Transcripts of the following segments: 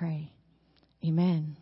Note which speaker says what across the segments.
Speaker 1: pray. Amen.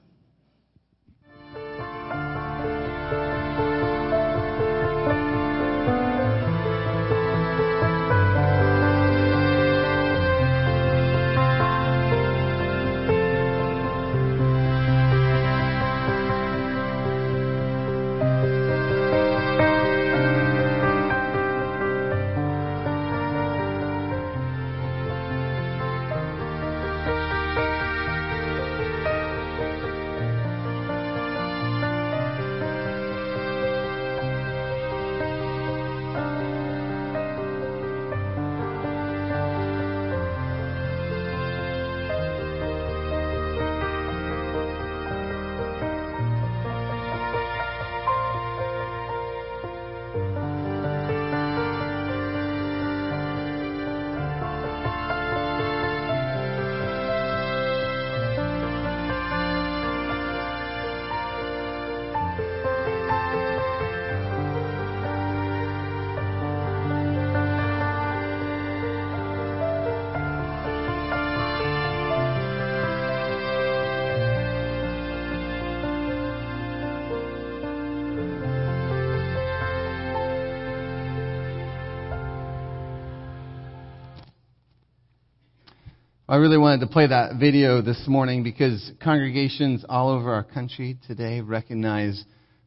Speaker 2: I really wanted to play that video this morning because congregations all over our country today recognize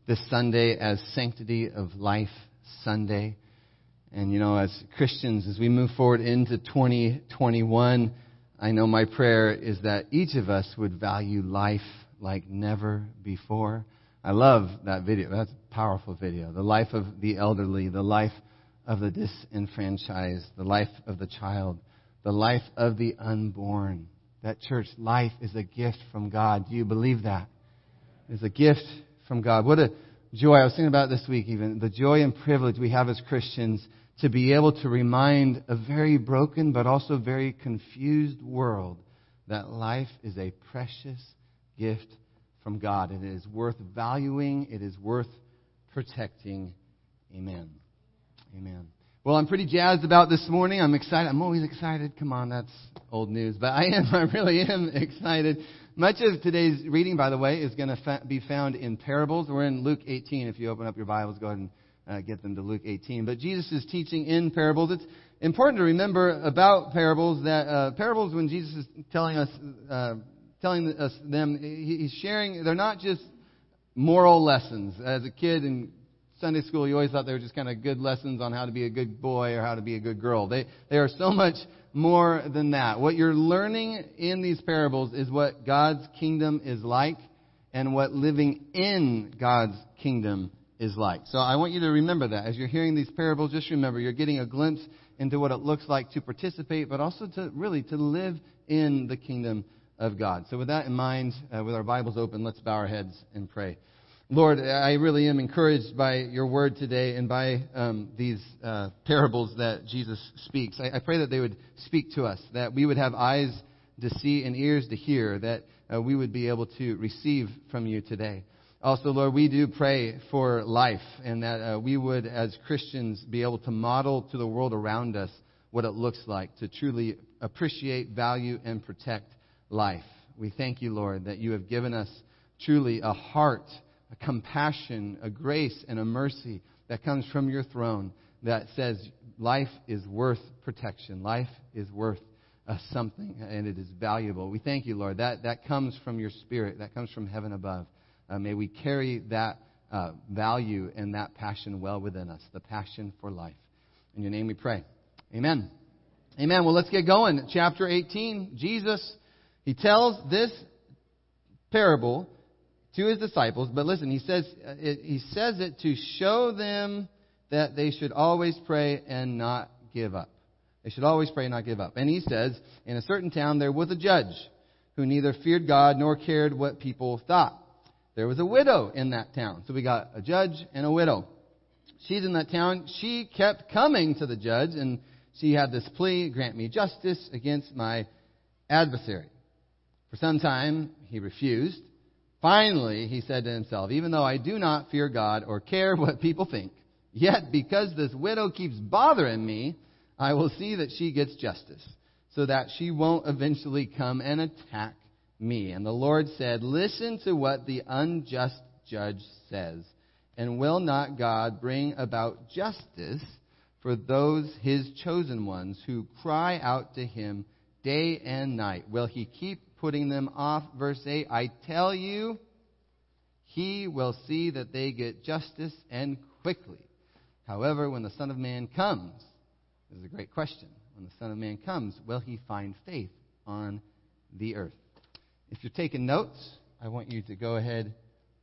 Speaker 2: this Sunday as Sanctity of Life Sunday. And you know, as Christians, as we move forward into 2021, I know my prayer is that each of us would value life like never before. I love that video. That's a powerful video. The life of the elderly, the life of the disenfranchised, the life of the child the life of the unborn. That church life is a gift from God. Do you believe that? It's a gift from God. What a joy. I was thinking about this week even. The joy and privilege we have as Christians to be able to remind a very broken but also very confused world that life is a precious gift from God. And it is worth valuing. It is worth protecting. Amen. Amen. Well, I'm pretty jazzed about this morning. I'm excited. I'm always excited. Come on, that's old news. But I am, I really am excited. Much of today's reading, by the way, is going to fa- be found in parables. We're in Luke 18. If you open up your Bibles, go ahead and uh, get them to Luke 18. But Jesus is teaching in parables. It's important to remember about parables that uh, parables, when Jesus is telling us, uh, telling us them, he's sharing. They're not just moral lessons. As a kid and Sunday school, you always thought they were just kind of good lessons on how to be a good boy or how to be a good girl. They, they are so much more than that. What you're learning in these parables is what God's kingdom is like and what living in God's kingdom is like. So I want you to remember that. As you're hearing these parables, just remember you're getting a glimpse into what it looks like to participate, but also to really to live in the kingdom of God. So with that in mind, uh, with our Bibles open, let's bow our heads and pray. Lord, I really am encouraged by your word today and by um, these uh, parables that Jesus speaks. I, I, pray that they would speak to us, that we would have eyes to see and ears to hear, that uh, we would be able to receive from you today. Also, Lord, we do pray for life and that uh, we would, as Christians, be able to model to the world around us what it looks like to truly appreciate, value, and protect life. We thank you, Lord, that you have given us truly a heart a compassion, a grace, and a mercy that comes from your throne that says life is worth protection. Life is worth uh, something, and it is valuable. We thank you, Lord. That, that comes from your Spirit, that comes from heaven above. Uh, may we carry that uh, value and that passion well within us, the passion for life. In your name we pray. Amen. Amen. Well, let's get going. Chapter 18, Jesus, he tells this parable to his disciples. But listen, he says, uh, he says it to show them that they should always pray and not give up. They should always pray and not give up. And he says, in a certain town there was a judge who neither feared God nor cared what people thought. There was a widow in that town. So we got a judge and a widow. She's in that town. She kept coming to the judge and she had this plea, grant me justice against my adversary. For some time he refused. Finally, he said to himself, Even though I do not fear God or care what people think, yet because this widow keeps bothering me, I will see that she gets justice, so that she won't eventually come and attack me. And the Lord said, Listen to what the unjust judge says. And will not God bring about justice for those his chosen ones who cry out to him day and night? Will he keep putting them off? Verse 8 I tell you, he will see that they get justice and quickly. However, when the Son of Man comes, this is a great question. When the Son of Man comes, will he find faith on the earth? If you're taking notes, I want you to go ahead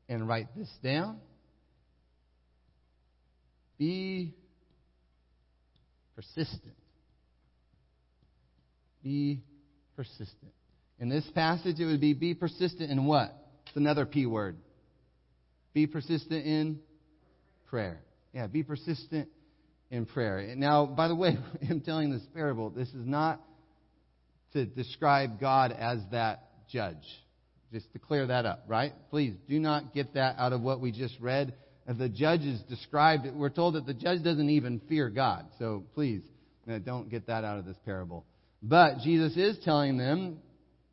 Speaker 2: and write this down. Be persistent. Be persistent. In this passage, it would be be persistent in what? It's another P word. Be persistent in prayer. Yeah, be persistent in prayer. Now, by the way, I'm telling this parable, this is not to describe God as that judge. Just to clear that up, right? Please do not get that out of what we just read. The judge is described, we're told that the judge doesn't even fear God. So please, don't get that out of this parable. But Jesus is telling them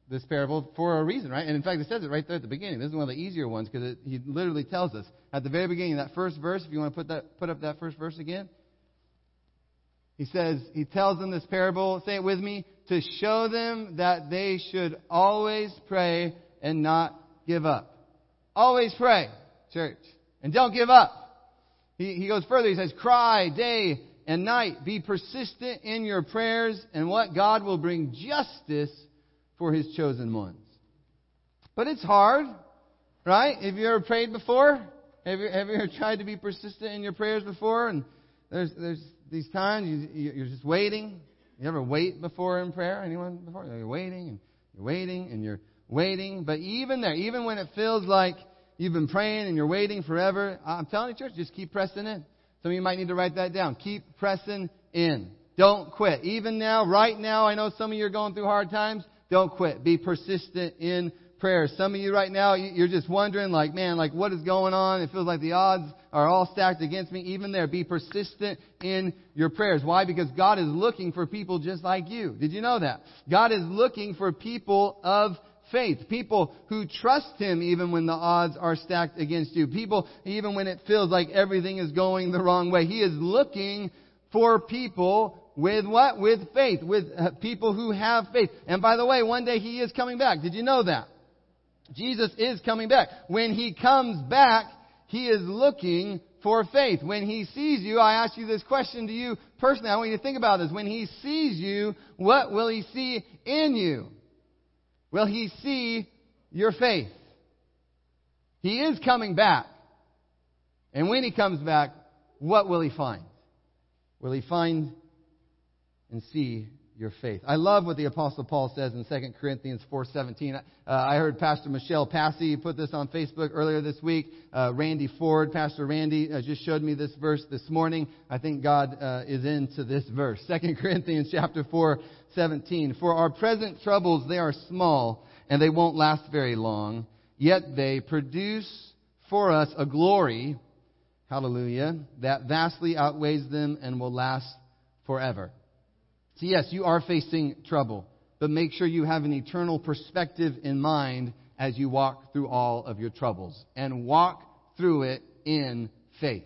Speaker 2: this parable for a reason, right? And in fact, it says it right there at the beginning. This is one of the easier ones because he literally tells us at the very beginning, that first verse. If you want to put that, put up that first verse again, he says he tells them this parable. Say it with me to show them that they should always pray and not give up. Always pray, church, and don't give up. He, he goes further. He says, "Cry day and night. Be persistent in your prayers, and what God will bring justice." For his chosen ones. But it's hard, right? Have you ever prayed before? Have you, have you ever tried to be persistent in your prayers before? And there's, there's these times you, you're just waiting. You ever wait before in prayer? Anyone before? You're waiting and you're waiting and you're waiting. But even there, even when it feels like you've been praying and you're waiting forever, I'm telling you, church, just keep pressing in. Some of you might need to write that down. Keep pressing in. Don't quit. Even now, right now, I know some of you are going through hard times. Don't quit. Be persistent in prayer. Some of you right now, you're just wondering, like, man, like, what is going on? It feels like the odds are all stacked against me. Even there, be persistent in your prayers. Why? Because God is looking for people just like you. Did you know that? God is looking for people of faith. People who trust Him even when the odds are stacked against you. People even when it feels like everything is going the wrong way. He is looking for people with what? With faith. With uh, people who have faith. And by the way, one day He is coming back. Did you know that? Jesus is coming back. When He comes back, He is looking for faith. When He sees you, I ask you this question to you personally. I want you to think about this. When He sees you, what will He see in you? Will He see your faith? He is coming back. And when He comes back, what will He find? Will He find and see your faith. I love what the apostle Paul says in 2 Corinthians 4:17. Uh, I heard Pastor Michelle Passy put this on Facebook earlier this week. Uh, Randy Ford, Pastor Randy, uh, just showed me this verse this morning. I think God uh, is into this verse. 2 Corinthians chapter 4:17. For our present troubles they are small and they won't last very long, yet they produce for us a glory, hallelujah, that vastly outweighs them and will last forever. So, yes, you are facing trouble, but make sure you have an eternal perspective in mind as you walk through all of your troubles and walk through it in faith.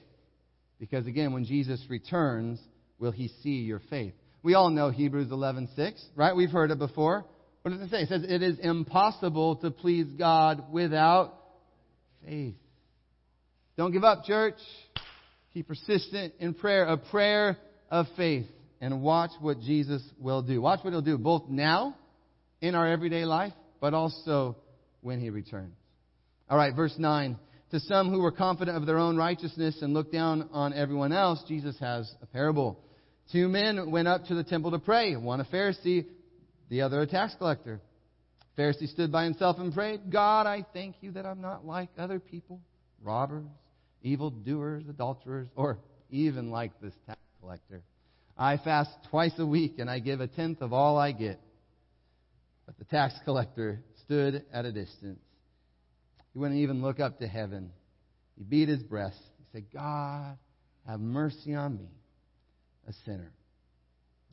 Speaker 2: Because again, when Jesus returns, will he see your faith? We all know Hebrews 11:6, right? We've heard it before. What does it say? It says it is impossible to please God without faith. Don't give up, church. Keep persistent in prayer, a prayer of faith and watch what Jesus will do. Watch what he'll do both now in our everyday life, but also when he returns. All right, verse 9. To some who were confident of their own righteousness and looked down on everyone else, Jesus has a parable. Two men went up to the temple to pray, one a Pharisee, the other a tax collector. Pharisee stood by himself and prayed, God, I thank you that I'm not like other people, robbers, evildoers, adulterers, or even like this tax collector. I fast twice a week and I give a tenth of all I get. But the tax collector stood at a distance. He wouldn't even look up to heaven. He beat his breast. He said, God, have mercy on me, a sinner.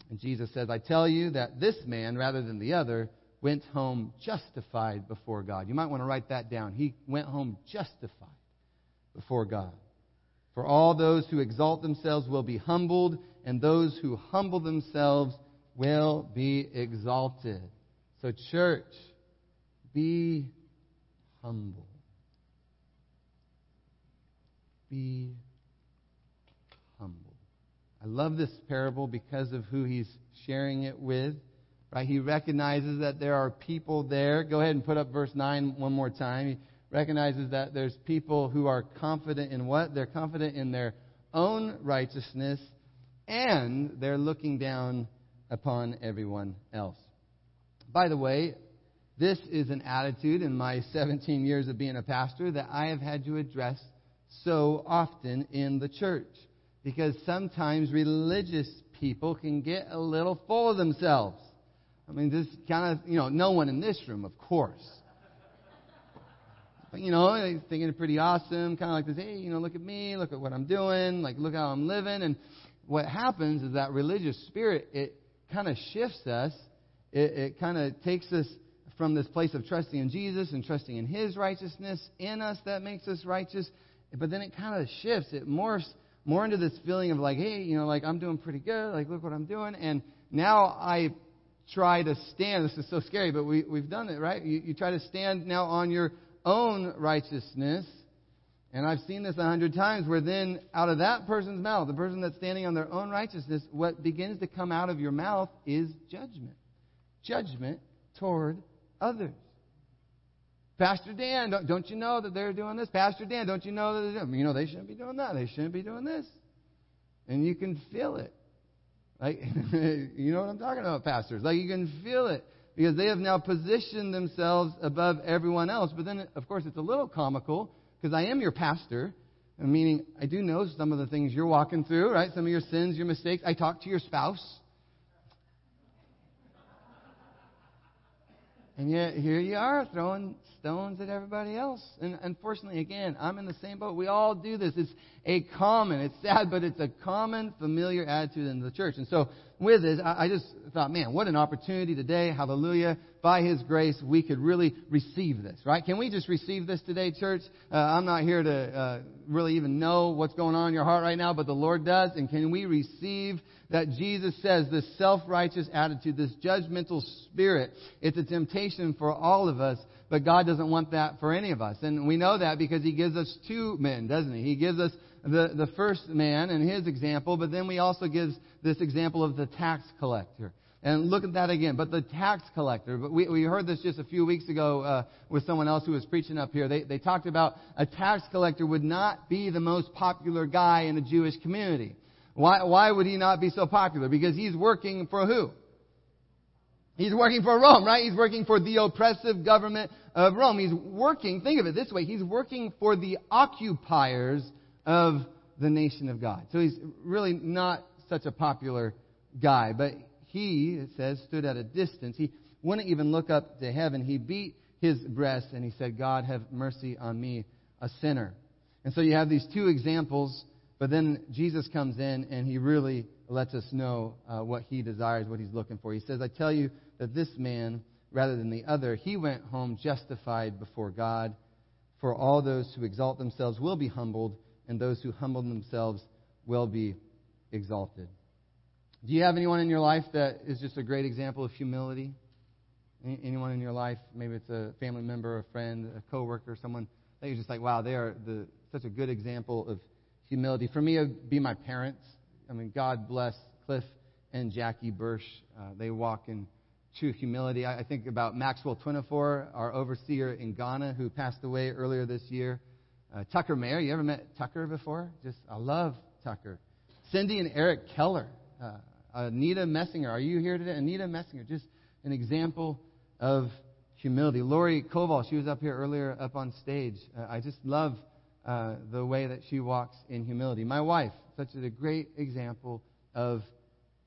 Speaker 2: And Jesus says, I tell you that this man, rather than the other, went home justified before God. You might want to write that down. He went home justified before God. For all those who exalt themselves will be humbled, and those who humble themselves will be exalted. So, church, be humble. Be humble. I love this parable because of who he's sharing it with. Right? He recognizes that there are people there. Go ahead and put up verse 9 one more time. Recognizes that there's people who are confident in what? They're confident in their own righteousness and they're looking down upon everyone else. By the way, this is an attitude in my 17 years of being a pastor that I have had to address so often in the church. Because sometimes religious people can get a little full of themselves. I mean, this kind of, you know, no one in this room, of course. You know, thinking it's pretty awesome, kind of like this, hey, you know, look at me, look at what I'm doing, like, look how I'm living. And what happens is that religious spirit, it kind of shifts us. It, it kind of takes us from this place of trusting in Jesus and trusting in His righteousness in us that makes us righteous. But then it kind of shifts. It morphs more into this feeling of like, hey, you know, like I'm doing pretty good. Like, look what I'm doing. And now I try to stand. This is so scary, but we, we've done it, right? You, you try to stand now on your own righteousness. And I've seen this a hundred times where then out of that person's mouth, the person that's standing on their own righteousness, what begins to come out of your mouth is judgment. Judgment toward others. Pastor Dan, don't, you know that they're doing this? Pastor Dan, don't you know that they're doing, you know they shouldn't be doing that. They shouldn't be doing this. And you can feel it. Like you know what I'm talking about, pastors. Like you can feel it because they have now positioned themselves above everyone else. But then of course it's a little comical because I am your pastor, meaning I do know some of the things you're walking through, right? Some of your sins, your mistakes. I talk to your spouse. And yet here you are throwing stones at everybody else. And unfortunately, again, I'm in the same boat. We all do this. It's a common, it's sad, but it's a common familiar attitude in the church. And so with this, I just thought, man, what an opportunity today. Hallelujah. By His grace, we could really receive this, right? Can we just receive this today, church? Uh, I'm not here to uh, really even know what's going on in your heart right now, but the Lord does. And can we receive that Jesus says this self-righteous attitude, this judgmental spirit? It's a temptation for all of us, but God doesn't want that for any of us. And we know that because He gives us two men, doesn't He? He gives us the, the first man and his example, but then we also gives this example of the tax collector. And look at that again. But the tax collector, but we, we heard this just a few weeks ago uh, with someone else who was preaching up here. They, they talked about a tax collector would not be the most popular guy in a Jewish community. Why, why would he not be so popular? Because he's working for who? He's working for Rome, right? He's working for the oppressive government of Rome. He's working, think of it this way, he's working for the occupiers of the nation of God. So he's really not such a popular guy. But he, it says, stood at a distance. He wouldn't even look up to heaven. He beat his breast and he said, God, have mercy on me, a sinner. And so you have these two examples, but then Jesus comes in and he really lets us know uh, what he desires, what he's looking for. He says, I tell you that this man, rather than the other, he went home justified before God. For all those who exalt themselves will be humbled and those who humble themselves will be exalted. Do you have anyone in your life that is just a great example of humility? Anyone in your life, maybe it's a family member, a friend, a coworker, someone that you're just like, wow, they are the, such a good example of humility. For me, it would be my parents. I mean, God bless Cliff and Jackie Bursch. Uh, they walk in true humility. I, I think about Maxwell Twinifor, our overseer in Ghana, who passed away earlier this year. Uh, Tucker Mayer, you ever met Tucker before? Just, I love Tucker. Cindy and Eric Keller. Uh, Anita Messinger, are you here today? Anita Messinger, just an example of humility. Lori Koval, she was up here earlier up on stage. Uh, I just love uh, the way that she walks in humility. My wife, such a great example of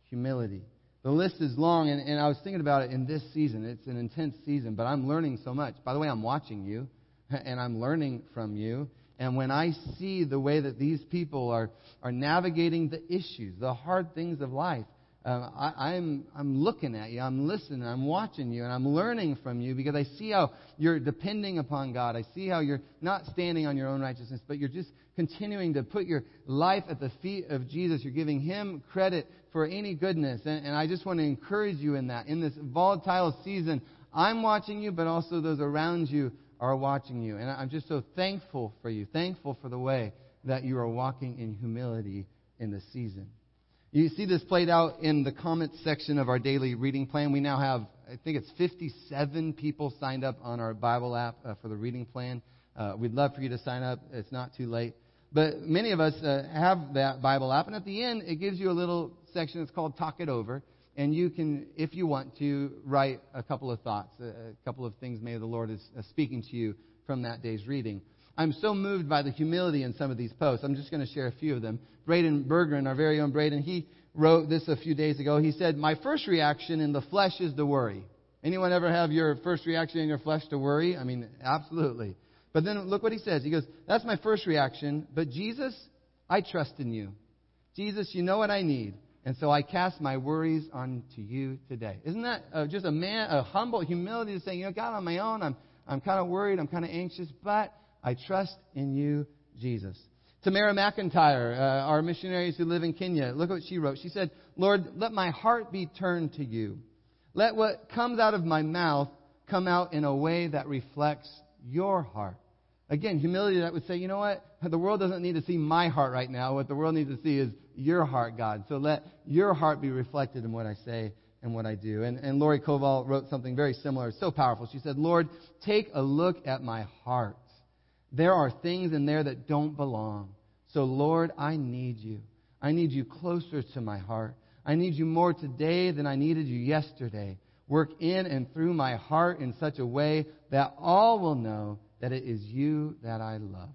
Speaker 2: humility. The list is long, and, and I was thinking about it in this season. It's an intense season, but I'm learning so much. By the way, I'm watching you, and I'm learning from you. And when I see the way that these people are, are navigating the issues, the hard things of life, um, I, I'm, I'm looking at you, I'm listening, I'm watching you, and I'm learning from you because I see how you're depending upon God. I see how you're not standing on your own righteousness, but you're just continuing to put your life at the feet of Jesus. You're giving Him credit for any goodness. And, and I just want to encourage you in that. In this volatile season, I'm watching you, but also those around you are watching you. And I'm just so thankful for you, thankful for the way that you are walking in humility in this season. You see this played out in the comments section of our daily reading plan. We now have, I think it's 57 people signed up on our Bible app uh, for the reading plan. Uh, we'd love for you to sign up. It's not too late. But many of us uh, have that Bible app, and at the end, it gives you a little section It's called Talk It Over. And you can, if you want to, write a couple of thoughts, a, couple of things maybe the Lord is speaking to you from that day's reading. I'm so moved by the humility in some of these posts. I'm just going to share a few of them. Braden Bergeron, our very own Braden, he wrote this a few days ago. He said, My first reaction in the flesh is to worry. Anyone ever have your first reaction in your flesh to worry? I mean, absolutely. But then look what he says. He goes, That's my first reaction, but Jesus, I trust in you. Jesus, you know what I need. And so I cast my worries onto you today. Isn't that uh, just a man, a humble humility to say, you know, God, on my own, I'm, I'm kind of worried, I'm kind of anxious, but I trust in you, Jesus. Tamara McIntyre, uh, our missionaries who live in Kenya, look what she wrote. She said, Lord, let my heart be turned to you. Let what comes out of my mouth come out in a way that reflects your heart. Again, humility that would say, you know what? The world doesn't need to see my heart right now. What the world needs to see is your heart, God. So let your heart be reflected in what I say and what I do. And, and Lori Koval wrote something very similar. So powerful. She said, Lord, take a look at my heart. There are things in there that don't belong. So, Lord, I need you. I need you closer to my heart. I need you more today than I needed you yesterday. Work in and through my heart in such a way that all will know that it is you that I love.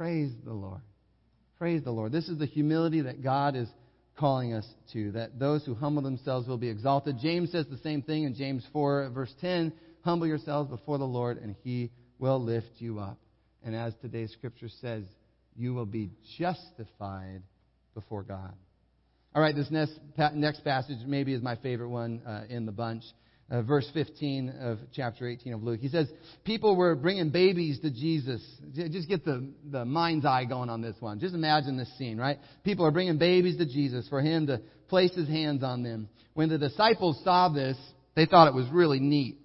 Speaker 2: Praise the Lord. Praise the Lord. This is the humility that God is calling us to, that those who humble themselves will be exalted. James says the same thing in James 4, verse 10 Humble yourselves before the Lord, and he will lift you up. And as today's scripture says, you will be justified before God. All right, this next, next passage maybe is my favorite one uh, in the bunch. Uh, verse 15 of chapter 18 of Luke. He says, People were bringing babies to Jesus. Just get the, the mind's eye going on this one. Just imagine this scene, right? People are bringing babies to Jesus for him to place his hands on them. When the disciples saw this, they thought it was really neat.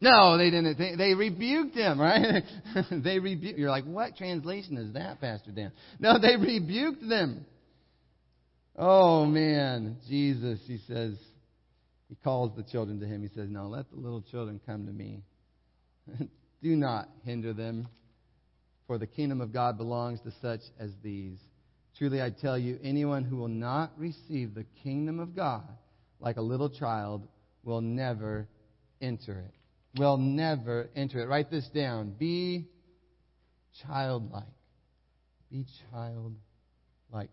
Speaker 2: No, they didn't. They, they rebuked him, right? they rebuked. You're like, what translation is that, Pastor Dan? No, they rebuked them. Oh man, Jesus, he says, he calls the children to him. He says, "No, let the little children come to me. Do not hinder them, for the kingdom of God belongs to such as these." Truly, I tell you, anyone who will not receive the kingdom of God like a little child will never enter it will never enter it. Write this down. Be childlike. Be childlike.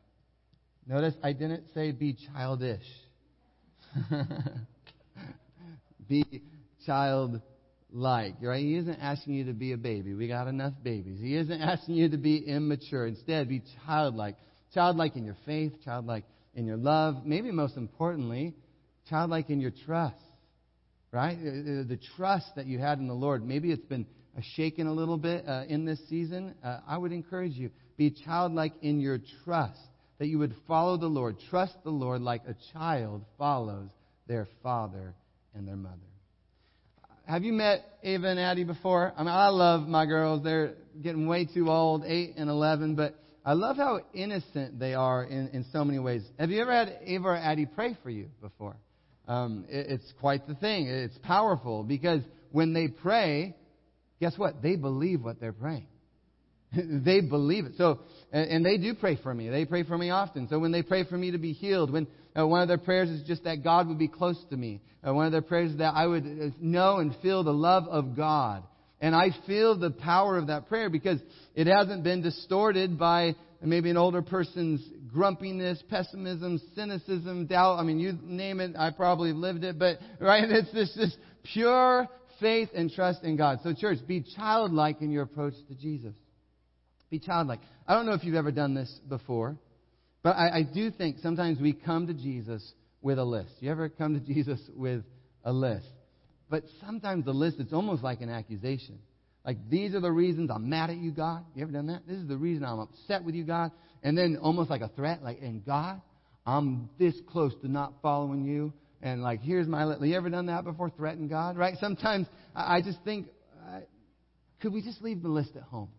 Speaker 2: Notice I didn't say be childish. be childlike, right? He isn't asking you to be a baby. We got enough babies. He isn't asking you to be immature. Instead, be childlike. Childlike in your faith, childlike in your love, maybe most importantly, childlike in your trust right? Uh, uh, the trust that you had in the Lord. Maybe it's been uh, shaken a little bit uh, in this season. Uh, I would encourage you be childlike in your trust, that you would follow the Lord. Trust the Lord like a child follows their father and their mother. Have you met Ava and Addie before? I mean, I love my girls. They're getting way too old, 8 and 11, but I love how innocent they are in, in so many ways. Have you ever had Ava or Addie pray for you before? um, it, it's quite the thing. It's powerful because when they pray, guess what? They believe what they're praying. they believe it. So, and, and, they do pray for me. They pray for me often. So when they pray for me to be healed, when uh, one of their prayers is just that God would be close to me, uh, one of their prayers is that I would uh, know and feel the love of God. And I feel the power of that prayer because it hasn't been distorted by maybe an older person's grumpiness, pessimism, cynicism, doubt. I mean, you name it, I probably lived it, but, right? It's this, this pure faith and trust in God. So, church, be childlike in your approach to Jesus. Be childlike. I don't know if you've ever done this before, But I, I do think sometimes we come to Jesus with a list. You ever come to Jesus with a list? But sometimes the list, it's almost like an accusation. Like, these are the reasons I'm mad at you, God. You ever done that? This is the reason I'm upset with you, God. And then almost like a threat, like, and God, I'm this close to not following you. And like, here's my list. You ever done that before? Threaten God, right? Sometimes I, I just think, uh, could we just leave the list at home?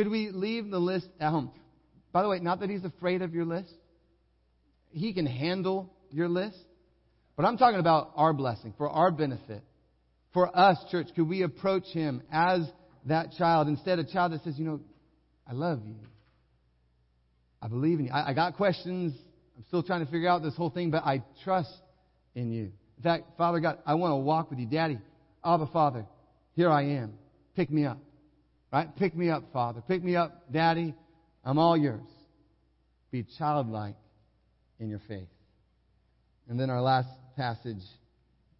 Speaker 2: Could we leave the list at home? By the way, not that he's afraid of your list. He can handle your list. But I'm talking about our blessing, for our benefit. For us, church, could we approach him as that child instead of a child that says, you know, I love you. I believe in you. I, I got questions. I'm still trying to figure out this whole thing, but I trust in you. In fact, Father God, I want to walk with you. Daddy, Abba Father, here I am. Pick me up. Right? Pick me up, Father. Pick me up, Daddy. I'm all yours. Be childlike in your faith. And then our last passage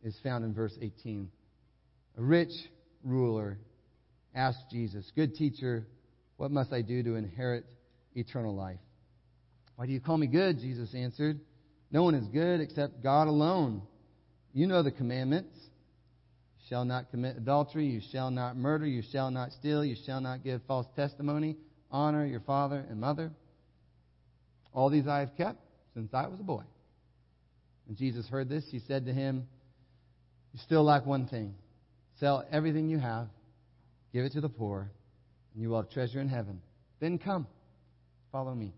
Speaker 2: is found in verse 18. A rich ruler asked Jesus, Good teacher, what must I do to inherit eternal life? Why do you call me good? Jesus answered. No one is good except God alone. You know the commandments. You shall not commit adultery. You shall not murder. You shall not steal. You shall not give false testimony. Honor your father and mother. All these I have kept since I was a boy. When Jesus heard this, he said to him, You still lack one thing. Sell everything you have, give it to the poor, and you will have treasure in heaven. Then come, follow me.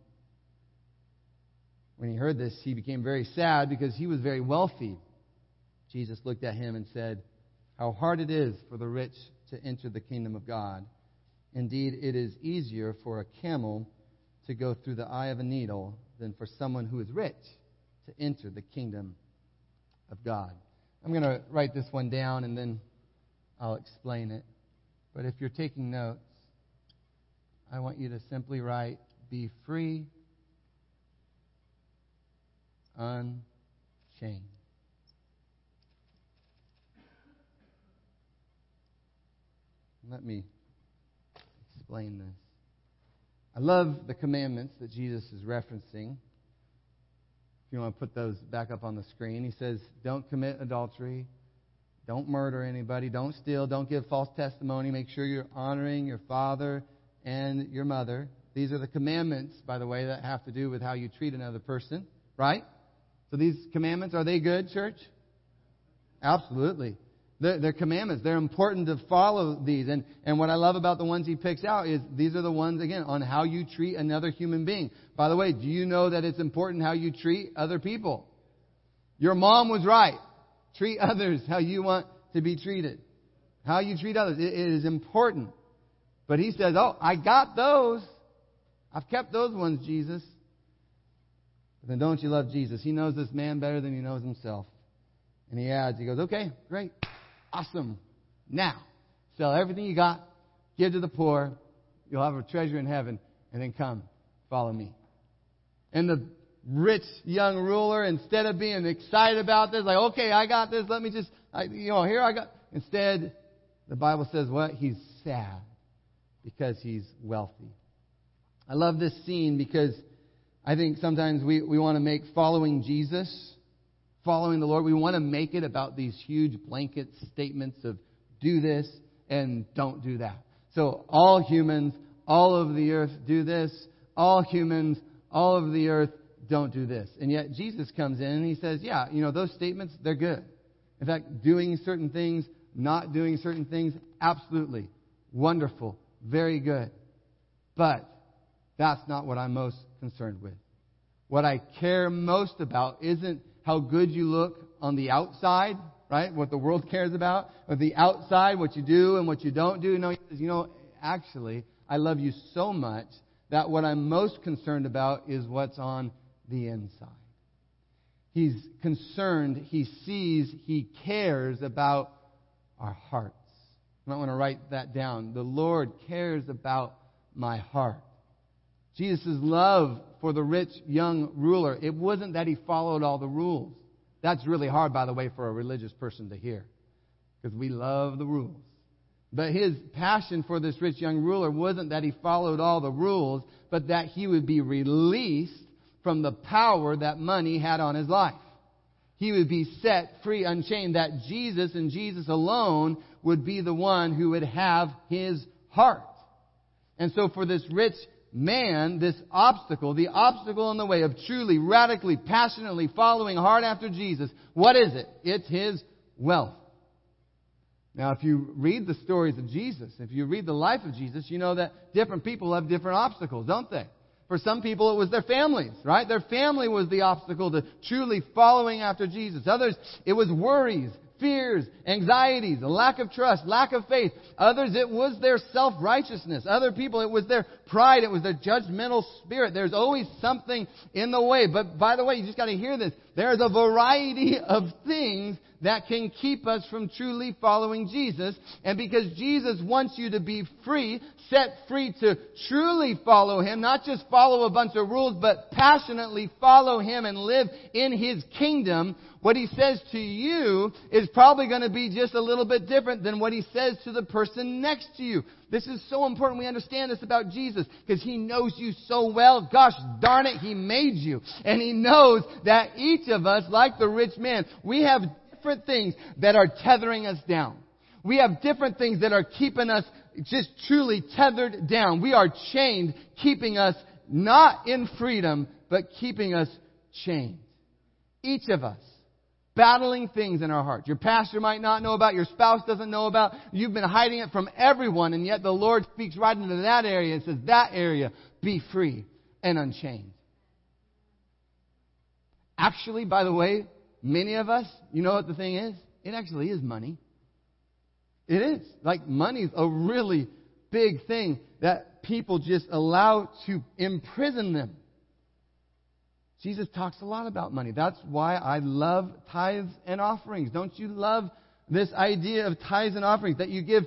Speaker 2: When he heard this, he became very sad because he was very wealthy. Jesus looked at him and said, How hard it is for the rich to enter the kingdom of God. Indeed, it is easier for a camel to go through the eye of a needle than for someone who is rich to enter the kingdom of God. I'm going to write this one down and then I'll explain it. But if you're taking notes, I want you to simply write, Be free, unchained. Let me explain this. I love the commandments that Jesus is referencing. If you want to put those back up on the screen, he says, Don't commit adultery. Don't murder anybody. Don't steal. Don't give false testimony. Make sure you're honoring your father and your mother. These are the commandments, by the way, that have to do with how you treat another person, right? So these commandments, are they good, church? Absolutely. They're, they're, commandments. They're important to follow these. And, and what I love about the ones he picks out is these are the ones, again, on how you treat another human being. By the way, do you know that it's important how you treat other people? Your mom was right. Treat others how you want to be treated. How you treat others. it, it is important. But he says, Oh, I got those. I've kept those ones, Jesus. But then don't you love Jesus? He knows this man better than he knows himself. And he adds, he goes, Okay, great. Awesome. Now, sell everything you got, give to the poor, you'll have a treasure in heaven, and then come, follow me. And the rich young ruler, instead of being excited about this, like, okay, I got this, let me just, I, you know, here I got, instead, the Bible says what? He's sad because he's wealthy. I love this scene because I think sometimes we, we want to make following Jesus following the Lord, we want to make it about these huge blanket statements of do this and don't do that. So all humans, all over the earth do this. All humans, all over the earth don't do this. And yet Jesus comes in and he says, yeah, you know, those statements, they're good. In fact, doing certain things, not doing certain things, absolutely wonderful, very good. But that's not what I'm most concerned with. What I care most about isn't how good you look on the outside, right? What the world cares about. But the outside, what you do and what you don't do. No, he says, you know, actually, I love you so much that what I'm most concerned about is what's on the inside. He's concerned, he sees, he cares about our hearts. You might want to write that down. The Lord cares about my heart. Jesus' love for the rich young ruler, it wasn't that he followed all the rules. That's really hard, by the way, for a religious person to hear. Because we love the rules. But his passion for this rich young ruler wasn't that he followed all the rules, but that he would be released from the power that money had on his life. He would be set free, unchained, that Jesus and Jesus alone would be the one who would have his heart. And so for this rich man, this obstacle, the obstacle in the way of truly, radically, passionately following hard after Jesus, what is it? It's his wealth. Now, if you read the stories of Jesus, if you read the life of Jesus, you know that different people have different obstacles, don't they? For some people, it was their families, right? Their family was the obstacle to truly following after Jesus. Others, it was worries, fears, anxieties, lack of trust, lack of faith. Others, it was their self-righteousness. Other people, it was their pride. It was their judgmental spirit. There's always something in the way. But by the way, you just got to hear this. There's a variety of things that can keep us from truly following Jesus. And because Jesus wants you to be free, set free to truly follow Him, not just follow a bunch of rules, but passionately follow Him and live in His kingdom, what He says to you is probably going to be just a little bit different than what He says to the person next to you. This is so important we understand this about Jesus because He knows you so well. Gosh darn it, He made you. And He knows that each of us, like the rich man, we have different things that are tethering us down. We have different things that are keeping us just truly tethered down. We are chained, keeping us not in freedom, but keeping us chained. Each of us battling things in our heart. Your pastor might not know about, your spouse doesn't know about, you've been hiding it from everyone, and yet the Lord speaks right into that area and says, that area, be free and unchained. Actually, by the way, many of us, you know what the thing is? It actually is money. It is. Like money's a really big thing that people just allow to imprison them. Jesus talks a lot about money. That's why I love tithes and offerings. Don't you love this idea of tithes and offerings? That you give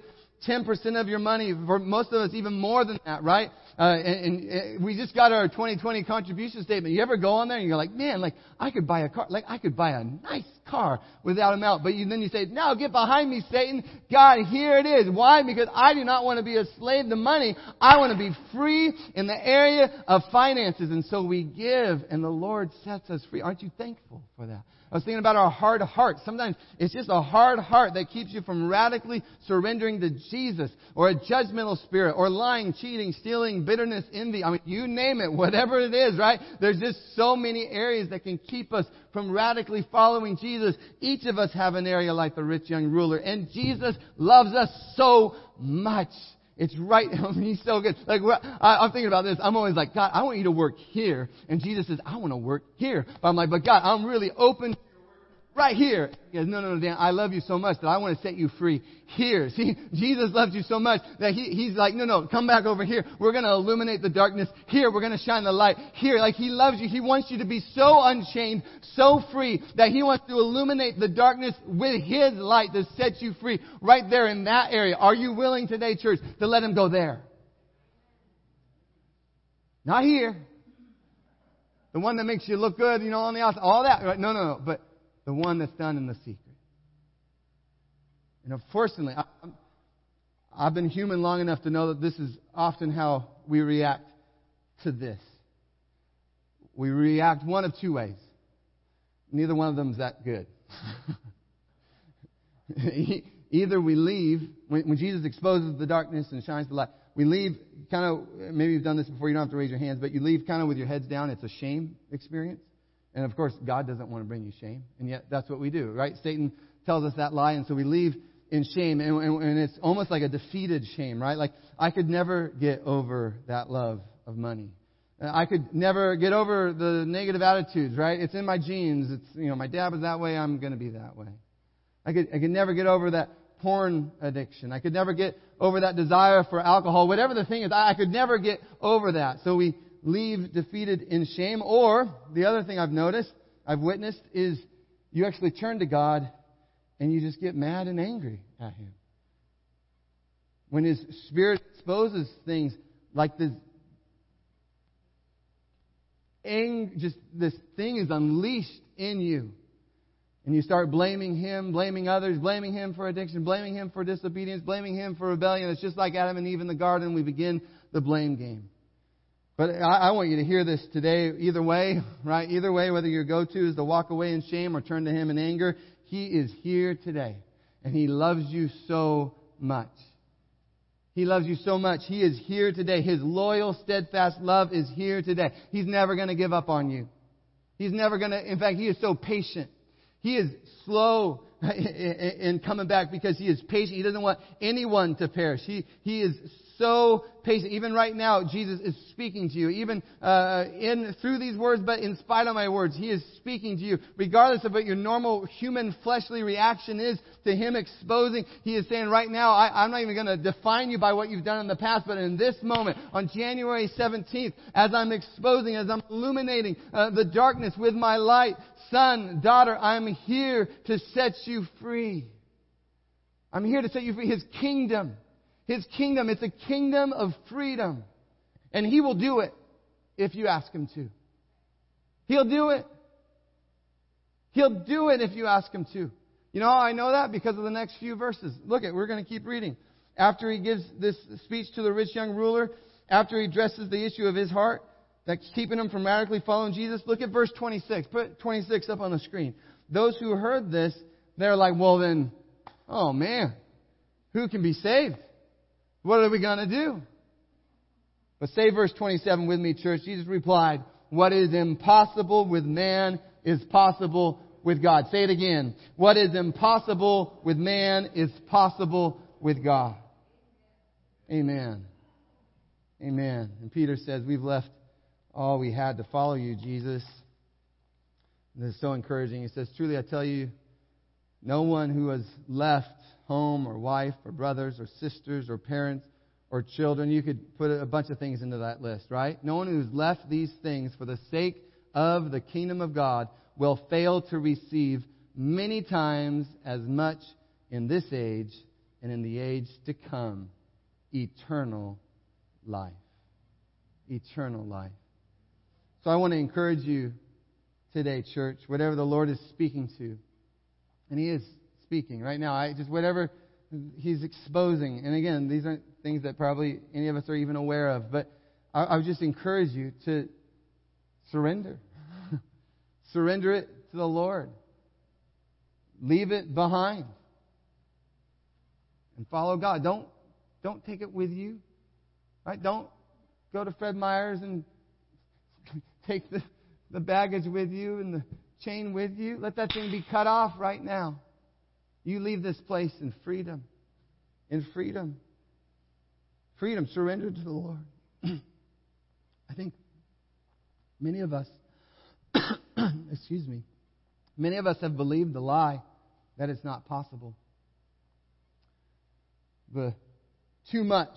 Speaker 2: 10% of your money, for most of us even more than that, right? Uh, and, and, we just got our 2020 contribution statement. You ever go on there and you're like, man, like I could buy a car, like I could buy a nice car without amount. But you, then you say, now get behind me, Satan. God, here it is. Why? Because I do not want to be a slave to money. I want to be free in the area of finances. And so we give and the Lord sets us free. Aren't you thankful for that? I was thinking about our hard heart. Sometimes it's just a hard heart that keeps you from radically surrendering to Jesus or a judgmental spirit or lying, cheating, stealing, bitterness, envy. I mean, you name it, whatever it is, right? There's just so many areas that can keep us from radically following Jesus. Each of us have an area like the rich young ruler and Jesus loves us so much. It's right. I mean, he's so good. Like I, am thinking about this. I'm always like, God, I want you to work here, and Jesus says, I want to work here. But I'm like, but God, I'm really open right here. He goes, no, no, no, Dan, I love you so much that I want to set you free here. See, Jesus loves you so much that he, he's like, no, no, come back over here. We're going to illuminate the darkness here. We're going to shine the light here. Like he loves you. He wants you to be so unchained, so free that he wants to illuminate the darkness with his light to set you free right there in that area. Are you willing today, church, to let him go there? Not here. The one that makes you look good, you know, on the outside, all that. Right? No, no, no. But the one that's done in the secret. And unfortunately, I've been human long enough to know that this is often how we react to this. We react one of two ways. Neither one of them is that good. Either we leave, when, when, Jesus exposes the darkness and shines the light, we leave kind of, maybe you've done this before, you don't have to raise your hands, but you leave kind of with your heads down. It's a shame experience. And of course, God doesn't want to bring you shame. And yet, that's what we do, right? Satan tells us that lie, and so we leave in shame. And, and, and it's almost like a defeated shame, right? Like, I could never get over that love of money. I could never get over the negative attitudes, right? It's in my genes. It's, you know, my dad was that way, I'm going to be that way. I could, I could never get over that porn addiction. I could never get over that desire for alcohol. Whatever the thing is, I, I could never get over that. So we leave defeated in shame. Or, the other thing I've noticed, I've witnessed, is you actually turn to God and you just get mad and angry at Him. When His Spirit exposes things like this, ang- just this thing is unleashed in you. and you start blaming him, blaming others, blaming him for addiction, blaming him for disobedience, blaming him for rebellion, it's just like Adam and Eve in the garden. We begin the blame game. But I, I want you to hear this today, either way, right? Either way, whether your go-to is to walk away in shame or turn to him in anger, he is here today. And he loves you so much. He loves you so much. He is here today. His loyal, steadfast love is here today. He's never going to give up on you. He's never going to, in fact, he is so patient. He is slow in coming back because he is patient. He doesn't want anyone to perish. He, he is so patient. Even right now, Jesus is speaking to you. Even uh, in through these words, but in spite of my words, He is speaking to you. Regardless of what your normal human fleshly reaction is to Him exposing, He is saying right now, I, I'm not even going to define you by what you've done in the past, but in this moment, on January 17th, as I'm exposing, as I'm illuminating uh, the darkness with my light, son, daughter, I'm here to set you free. I'm here to set you free. His kingdom his kingdom, it's a kingdom of freedom. And He will do it if you ask Him to. He'll do it. He'll do it if you ask Him to. You know I know that? Because of the next few verses. Look at, we're going to keep reading. After he gives this speech to the rich young ruler, after he addresses the issue of his heart that's keeping him from radically following Jesus, look at verse 26. Put 26 up on the screen. Those who heard this, they're like, well then, oh man, who can be saved? What are we going to do? But say verse 27 with me, church. Jesus replied, What is impossible with man is possible with God. Say it again. What is impossible with man is possible with God. Amen. Amen. And Peter says, We've left all we had to follow you, Jesus. And this is so encouraging. He says, Truly I tell you, no one who has left home or wife or brothers or sisters or parents or children. You could put a bunch of things into that list, right? No one who's left these things for the sake of the kingdom of God will fail to receive many times as much in this age and in the age to come eternal life. Eternal life. So I want to encourage you today, church, whatever the Lord is speaking to, and He is speaking right now. I just whatever he's exposing. And again, these aren't things that probably any of us are even aware of. But I, I would just encourage you to surrender. surrender it to the Lord. Leave it behind. And follow God. Don't don't take it with you. Right? Don't go to Fred Meyer's and take the, the baggage with you and the chain with you. Let that thing be cut off right now. You leave this place in freedom. In freedom. Freedom, surrendered to the Lord. I think many of us, excuse me, many of us have believed the lie that it's not possible. The too much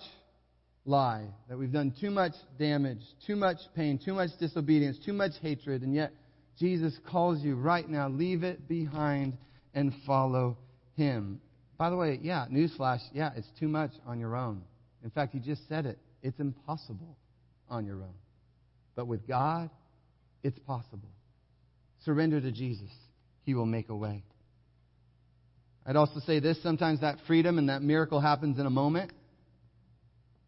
Speaker 2: lie, that we've done too much damage, too much pain, too much disobedience, too much hatred, and yet Jesus calls you right now, leave it behind and follow him. By the way, yeah, newsflash, yeah, it's too much on your own. In fact, you just said it. It's impossible on your own. But with God, it's possible. Surrender to Jesus. He will make a way. I'd also say this sometimes that freedom and that miracle happens in a moment.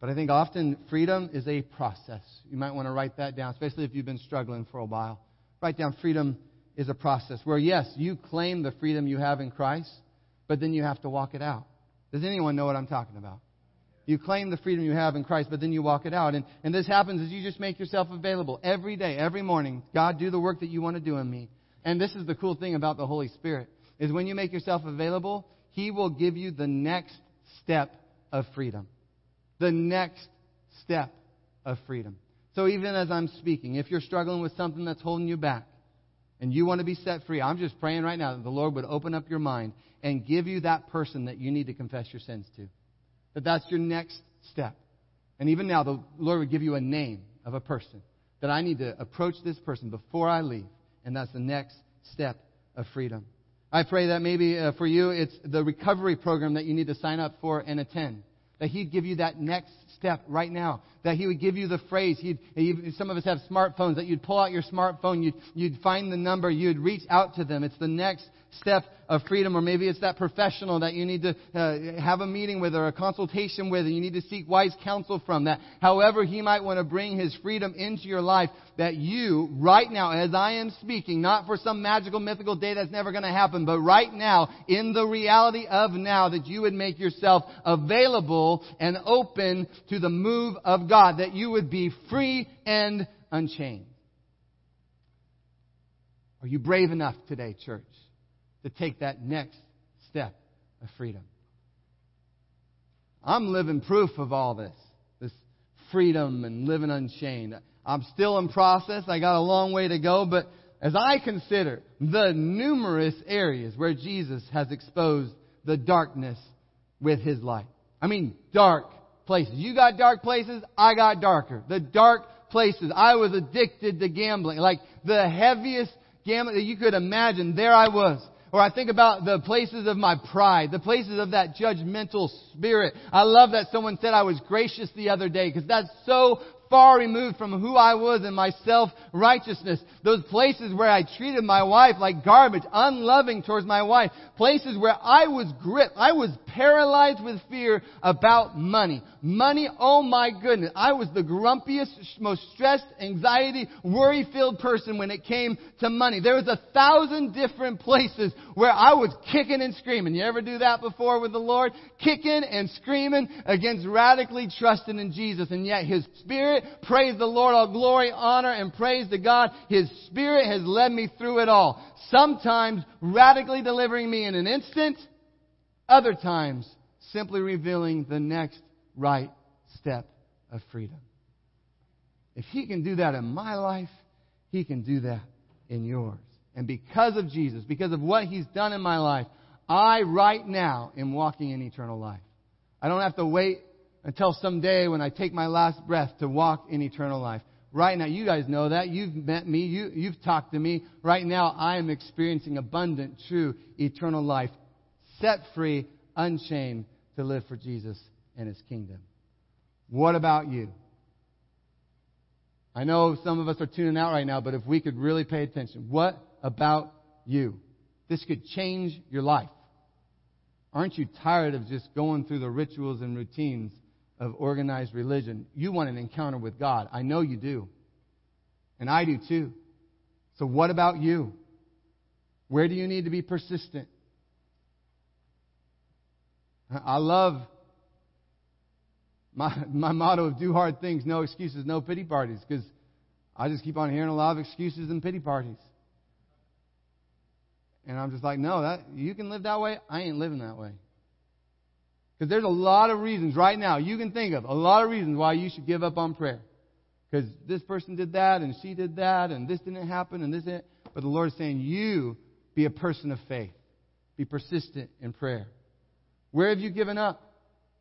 Speaker 2: But I think often freedom is a process. You might want to write that down, especially if you've been struggling for a while. Write down freedom is a process where, yes, you claim the freedom you have in Christ, but then you have to walk it out. Does anyone know what I'm talking about? You claim the freedom you have in Christ, but then you walk it out. And, and this happens as you just make yourself available every day, every morning. God, do the work that you want to do in me. And this is the cool thing about the Holy Spirit, is when you make yourself available, He will give you the next step of freedom. The next step of freedom. So even as I'm speaking, if you're struggling with something that's holding you back, and you want to be set free, I'm just praying right now that the Lord would open up your mind and give you that person that you need to confess your sins to. That that's your next step. And even now, the Lord would give you a name of a person that I need to approach this person before I leave. And that's the next step of freedom. I pray that maybe uh, for you, it's the recovery program that you need to sign up for and attend that He'd give you that next step right now. That He would give you the phrase. He'd, he, some of us have smartphones, that you'd pull out your smartphone, you'd, you'd find the number, you'd reach out to them. It's the next step of freedom, or maybe it's that professional that you need to uh, have a meeting with or a consultation with, and you need to seek wise counsel from. That, however, he might want to bring his freedom into your life, that you, right now, as I am speaking, not for some magical, mythical day that's never going to happen, but right now, in the reality of now, that you would make yourself available and open to the move of God, that you would be free and unchained. Are you brave enough today, church? to take that next step of freedom. I'm living proof of all this, this freedom and living unchained. I'm still in process. I got a long way to go, but as I consider the numerous areas where Jesus has exposed the darkness with his light. I mean, dark places. You got dark places, I got darker. The dark places. I was addicted to gambling. Like the heaviest gambling that you could imagine, there I was. Or I think about the places of my pride, the places of that judgmental spirit. I love that someone said I was gracious the other day because that's so far removed from who I was in my self-righteousness. Those places where I treated my wife like garbage, unloving towards my wife. Places where I was gripped. I was paralyzed with fear about money. Money, oh my goodness. I was the grumpiest, most stressed, anxiety, worry-filled person when it came to money. There was a thousand different places where I was kicking and screaming. You ever do that before with the Lord? Kicking and screaming against radically trusting in Jesus. And yet His Spirit Praise the Lord. All glory, honor, and praise to God. His Spirit has led me through it all. Sometimes radically delivering me in an instant. Other times simply revealing the next right step of freedom. If He can do that in my life, He can do that in yours. And because of Jesus, because of what He's done in my life, I right now am walking in eternal life. I don't have to wait until someday when I take my last breath to walk in eternal life. Right now, you guys know that. You've met me. You, you've talked to me. Right now, I am experiencing abundant, true, eternal life. Set free, unchained to live for Jesus and His kingdom. What about you? I know some of us are tuning out right now, but if we could really pay attention, what about you? This could change your life. Aren't you tired of just going through the rituals and routines of organized religion. You want an encounter with God. I know you do. And I do too. So what about you? Where do you need to be persistent? I love my, my motto of do hard things, no excuses, no pity parties, because I just keep on hearing a lot of excuses and pity parties. And I'm just like, no, that you can live that way. I ain't living that way. Because there's a lot of reasons right now you can think of, a lot of reasons why you should give up on prayer. Because this person did that, and she did that, and this didn't happen, and this didn't. But the Lord is saying, you be a person of faith. Be persistent in prayer. Where have you given up?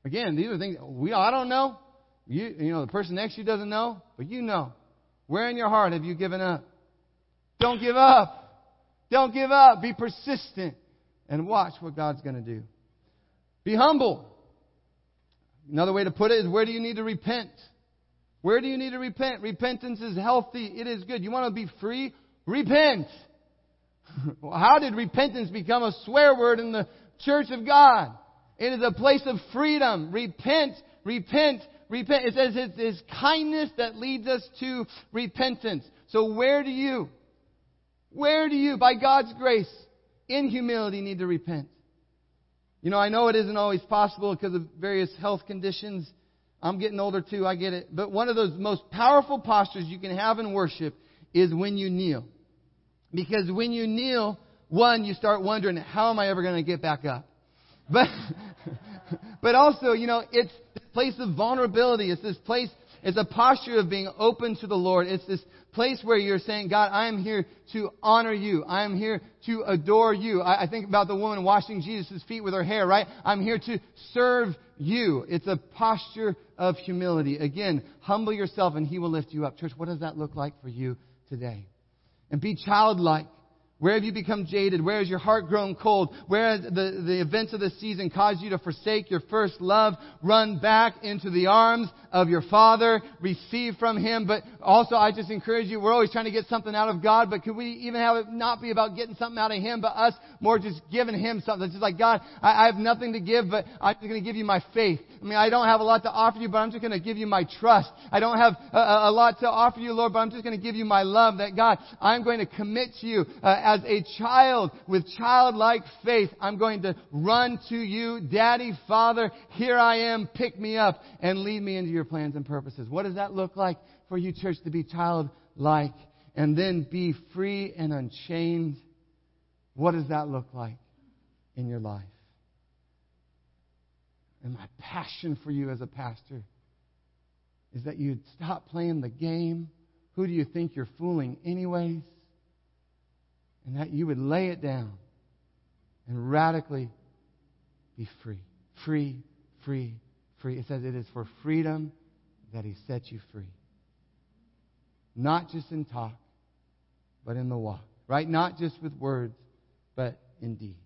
Speaker 2: Again, these are things we I don't know. You you know the person next to you doesn't know, but you know. Where in your heart have you given up? Don't give up. Don't give up. Be persistent and watch what God's going to do. Be humble. Another way to put it is where do you need to repent? Where do you need to repent? Repentance is healthy. It is good. You want to be free? Repent. how did repentance become a swear word in the church of God? It is a place of freedom. Repent, repent, repent. It says it's kindness that leads us to repentance. So where do you, where do you, by God's grace, in humility, need to repent? You know, I know it isn't always possible because of various health conditions. I'm getting older too, I get it. But one of those most powerful postures you can have in worship is when you kneel. Because when you kneel, one, you start wondering, how am I ever going to get back up? But, but also, you know, it's this place of vulnerability. It's this place, it's a posture of being open to the Lord. It's this place where you're saying, God, I am here to honor you. I am here to adore you. I, I think about the woman washing Jesus' feet with her hair, right? I'm here to serve you. It's a posture of humility. Again, humble yourself and he will lift you up. Church, what does that look like for you today? And be childlike. Where have you become jaded? Where has your heart grown cold? Where has the, the events of the season caused you to forsake your first love? Run back into the arms of your Father, receive from Him. But also, I just encourage you, we're always trying to get something out of God, but could we even have it not be about getting something out of Him, but us more just giving Him something? It's just like, God, I, I have nothing to give, but I'm just going to give you my faith. I mean, I don't have a lot to offer you, but I'm just going to give you my trust. I don't have a, a lot to offer you, Lord, but I'm just going to give you my love that God, I'm going to commit to you uh, as a child with childlike faith. I'm going to run to you, Daddy, Father, here I am, pick me up and lead me into your plans and purposes. What does that look like for you, church, to be childlike and then be free and unchained? What does that look like in your life? And my passion for you as a pastor is that you'd stop playing the game. Who do you think you're fooling, anyways? And that you would lay it down and radically be free. Free, free, free. It says it is for freedom that He set you free. Not just in talk, but in the walk. Right? Not just with words, but in deed.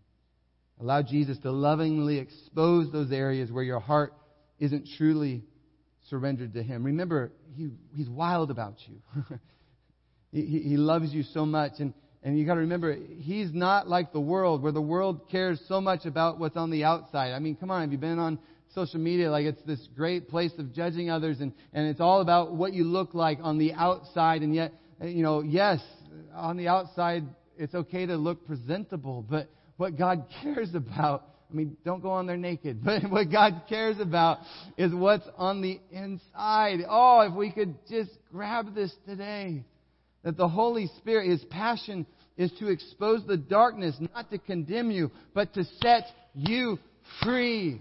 Speaker 2: Allow Jesus to lovingly expose those areas where your heart isn't truly surrendered to Him. Remember, he, He's wild about you. he, he loves you so much. And, and you got to remember, He's not like the world, where the world cares so much about what's on the outside. I mean, come on, have you been on social media? Like, it's this great place of judging others, and, and it's all about what you look like on the outside. And yet, you know, yes, on the outside, it's okay to look presentable, but what God cares about. I mean, don't go on there naked, but what God cares about is what's on the inside. Oh, if we could just grab this today. That the Holy Spirit, His passion is to expose the darkness, not to condemn you, but to set you free.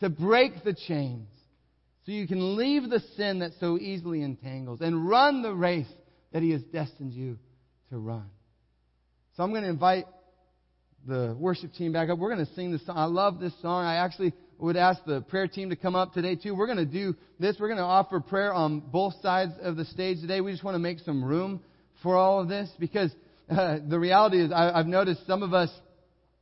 Speaker 2: To break the chains. So you can leave the sin that so easily entangles and run the race that He has destined you to run. So I'm going to invite the worship team back up. We're going to sing this song. I love this song. I actually would ask the prayer team to come up today too. We're going to do this. We're going to offer prayer on both sides of the stage today. We just want to make some room for all of this because uh, the reality is I, I've noticed some of us,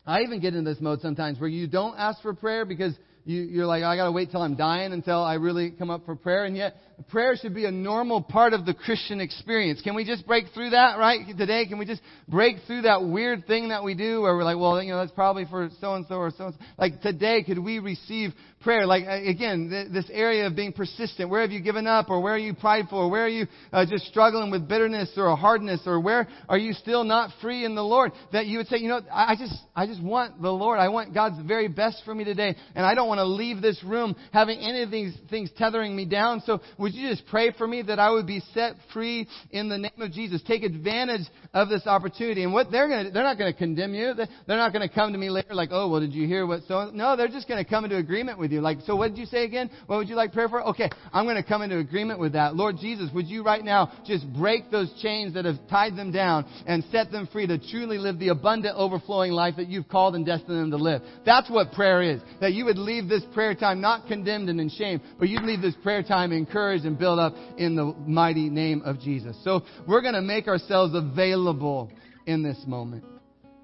Speaker 2: I even get in this mode sometimes where you don't ask for prayer because you, you're like, I got to wait till I'm dying until I really come up for prayer. And yet, prayer should be a normal part of the Christian experience. Can we just break through that, right? Today, can we just break through that weird thing that we do where we're like, well, you know, that's probably for so and so or so and so. Like today, could we receive prayer? Like, again, th- this area of being persistent. Where have you given up or where are you prideful or where are you uh, just struggling with bitterness or hardness or where are you still not free in the Lord? That you would say, you know, I just, I just want the Lord. I want God's very best for me today. And I don't want to leave this room having any of these things tethering me down. So would you just pray for me that I would be set free in the name of Jesus? Take advantage of this opportunity. And what they're going to, they're not going to condemn you. They're not going to come to me later like, oh, well, did you hear what so? No, they're just going to come into agreement with you. Like, so what did you say again? What would you like prayer for? Okay, I'm going to come into agreement with that. Lord Jesus, would you right now just break those chains that have tied them down and set them free to truly live the abundant, overflowing life that you've called and destined them to live? That's what prayer is. That you would leave this prayer time not condemned and in shame, but you'd leave this prayer time encouraged and built up in the mighty name of Jesus. So we're going to make ourselves available in this moment.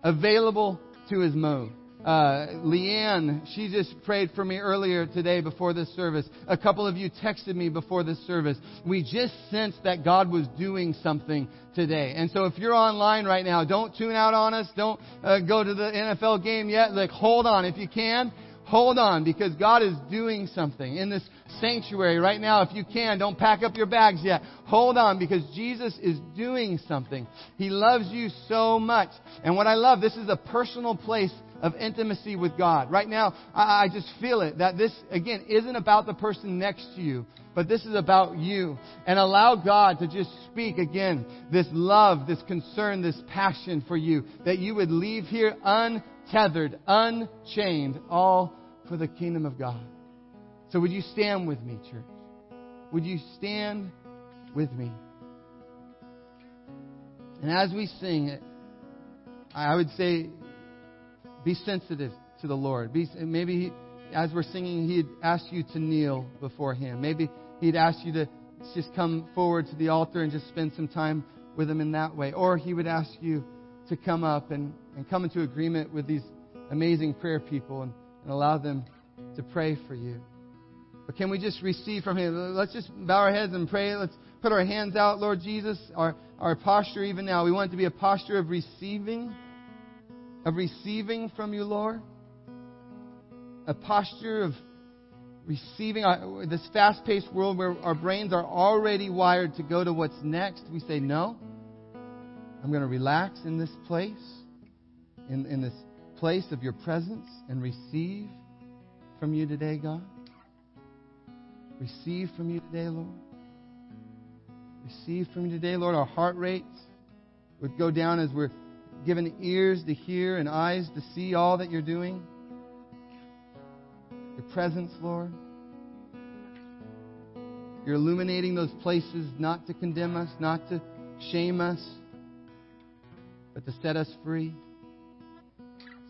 Speaker 2: Available to his move. Uh, Leanne, she just prayed for me earlier today before this service. A couple of you texted me before this service. We just sensed that God was doing something today. And so if you're online right now, don't tune out on us. Don't uh, go to the NFL game yet. Like, hold on if you can. Hold on because God is doing something in this sanctuary right now. If you can, don't pack up your bags yet. Hold on because Jesus is doing something. He loves you so much. And what I love, this is a personal place of intimacy with God. Right now, I, I just feel it that this, again, isn't about the person next to you, but this is about you. And allow God to just speak again this love, this concern, this passion for you, that you would leave here untethered, unchained, all for the kingdom of God. So would you stand with me, church? Would you stand with me? And as we sing it, I would say, be sensitive to the Lord. Be, maybe he, as we're singing, He'd ask you to kneel before Him. Maybe He'd ask you to just come forward to the altar and just spend some time with Him in that way. Or He would ask you to come up and, and come into agreement with these amazing prayer people and, and allow them to pray for you. But can we just receive from Him? Let's just bow our heads and pray. Let's put our hands out, Lord Jesus. Our, our posture, even now, we want it to be a posture of receiving, of receiving from you, Lord. A posture of receiving our, this fast paced world where our brains are already wired to go to what's next. We say, No, I'm going to relax in this place, in, in this place of your presence, and receive from you today, God. Receive from you today, Lord. Receive from you today, Lord. Our heart rates would go down as we're given ears to hear and eyes to see all that you're doing. Your presence, Lord. You're illuminating those places not to condemn us, not to shame us, but to set us free.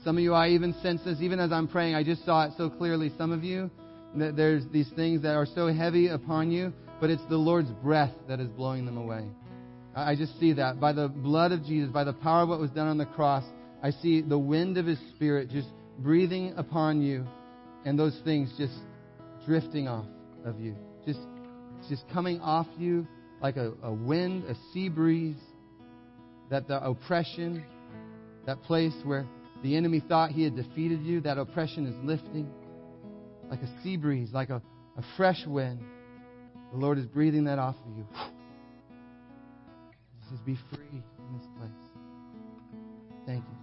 Speaker 2: Some of you, I even sense this, even as I'm praying, I just saw it so clearly. Some of you, that there's these things that are so heavy upon you, but it's the Lord's breath that is blowing them away. I just see that. By the blood of Jesus, by the power of what was done on the cross, I see the wind of His Spirit just breathing upon you, and those things just drifting off of you. Just, just coming off you like a, a wind, a sea breeze. That the oppression, that place where the enemy thought he had defeated you, that oppression is lifting like a sea breeze, like a, a fresh wind. The Lord is breathing that off of you says, Be free in this place. Thank you.